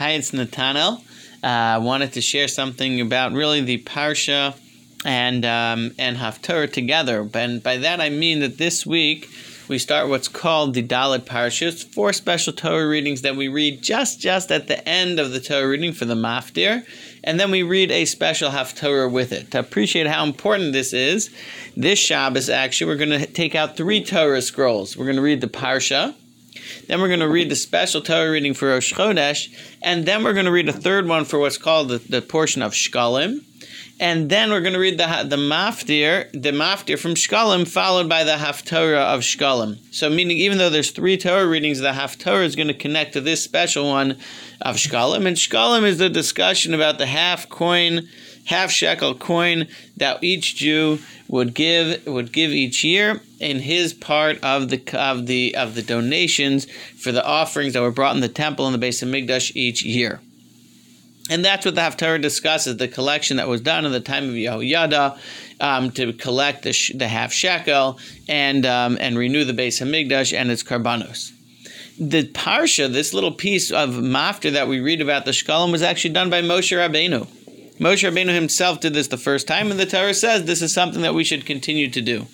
Hi, it's Natanel. I uh, wanted to share something about really the Parsha and um, and Haftarah together. And by that I mean that this week we start what's called the Daled Parshas, four special Torah readings that we read just just at the end of the Torah reading for the Maftir, and then we read a special Haftarah with it. To appreciate how important this is, this Shabbos actually we're going to take out three Torah scrolls. We're going to read the Parsha. Then we're going to read the special Torah reading for Rosh Chodesh, and then we're going to read a third one for what's called the, the portion of Shkalim. And then we're going to read the the maftir, the maftir from Shkalim, followed by the haftorah of Shkalim. So, meaning even though there's three Torah readings, the haftorah is going to connect to this special one of Shkalim. And Shkalim is the discussion about the half coin, half shekel coin that each Jew would give would give each year in his part of the of the of the donations for the offerings that were brought in the temple and the Beis Hamikdash each year. And that's what the Haftarah discusses the collection that was done in the time of Yehoyada um, to collect the, sh- the half shekel and, um, and renew the Beis Hamikdash and its karbanos. The Parsha, this little piece of Maftir that we read about the Shkalim, was actually done by Moshe Rabbeinu. Moshe Rabbeinu himself did this the first time, and the Torah says this is something that we should continue to do.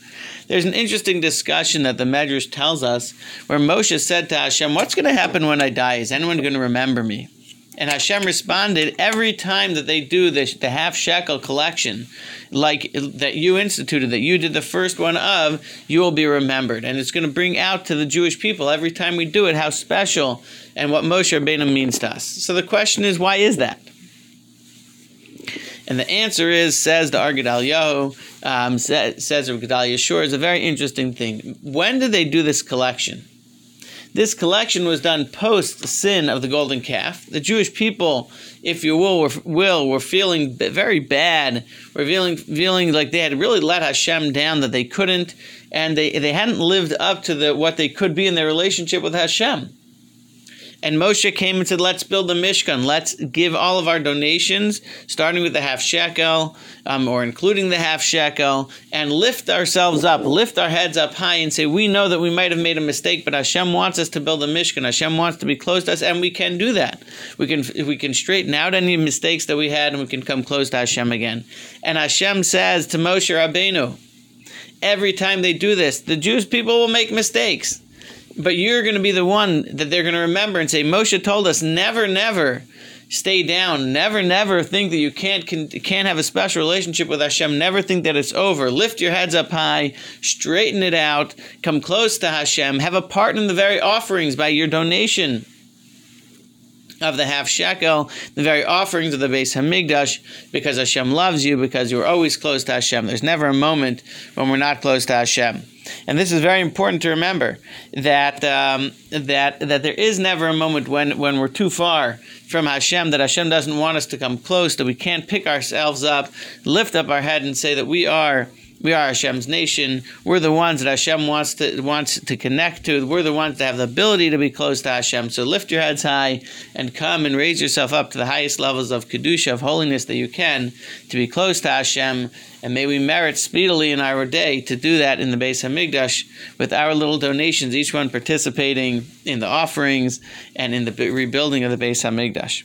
There's an interesting discussion that the Medrash tells us where Moshe said to Hashem, What's going to happen when I die? Is anyone going to remember me? And Hashem responded every time that they do the, the half shekel collection, like that you instituted, that you did the first one of, you will be remembered. And it's going to bring out to the Jewish people every time we do it how special and what Moshe Rabbeinu means to us. So the question is, why is that? And the answer is, says the Argadal um, says, says Argadal sure, is a very interesting thing. When did they do this collection? This collection was done post sin of the golden calf. The Jewish people, if you will, were, will, were feeling very bad. Were feeling feeling like they had really let Hashem down, that they couldn't, and they they hadn't lived up to the what they could be in their relationship with Hashem. And Moshe came and said, Let's build the Mishkan. Let's give all of our donations, starting with the half shekel um, or including the half shekel, and lift ourselves up, lift our heads up high, and say, We know that we might have made a mistake, but Hashem wants us to build a Mishkan. Hashem wants to be close to us, and we can do that. We can, we can straighten out any mistakes that we had, and we can come close to Hashem again. And Hashem says to Moshe Rabbeinu, every time they do this, the Jewish people will make mistakes. But you're going to be the one that they're going to remember and say, Moshe told us never, never stay down. Never, never think that you can't can, can't have a special relationship with Hashem. Never think that it's over. Lift your heads up high, straighten it out, come close to Hashem, have a part in the very offerings by your donation of the half shekel, the very offerings of the Beis Hamikdash, because Hashem loves you, because you're always close to Hashem. There's never a moment when we're not close to Hashem. And this is very important to remember that um, that that there is never a moment when, when we're too far from Hashem, that Hashem doesn't want us to come close, that we can't pick ourselves up, lift up our head, and say that we are we are Hashem's nation. We're the ones that Hashem wants to wants to connect to. We're the ones that have the ability to be close to Hashem. So lift your heads high and come and raise yourself up to the highest levels of kedusha of holiness that you can to be close to Hashem. And may we merit speedily in our day to do that in the Beis Hamikdash with our little donations, each one participating in the offerings and in the rebuilding of the Beis Hamikdash.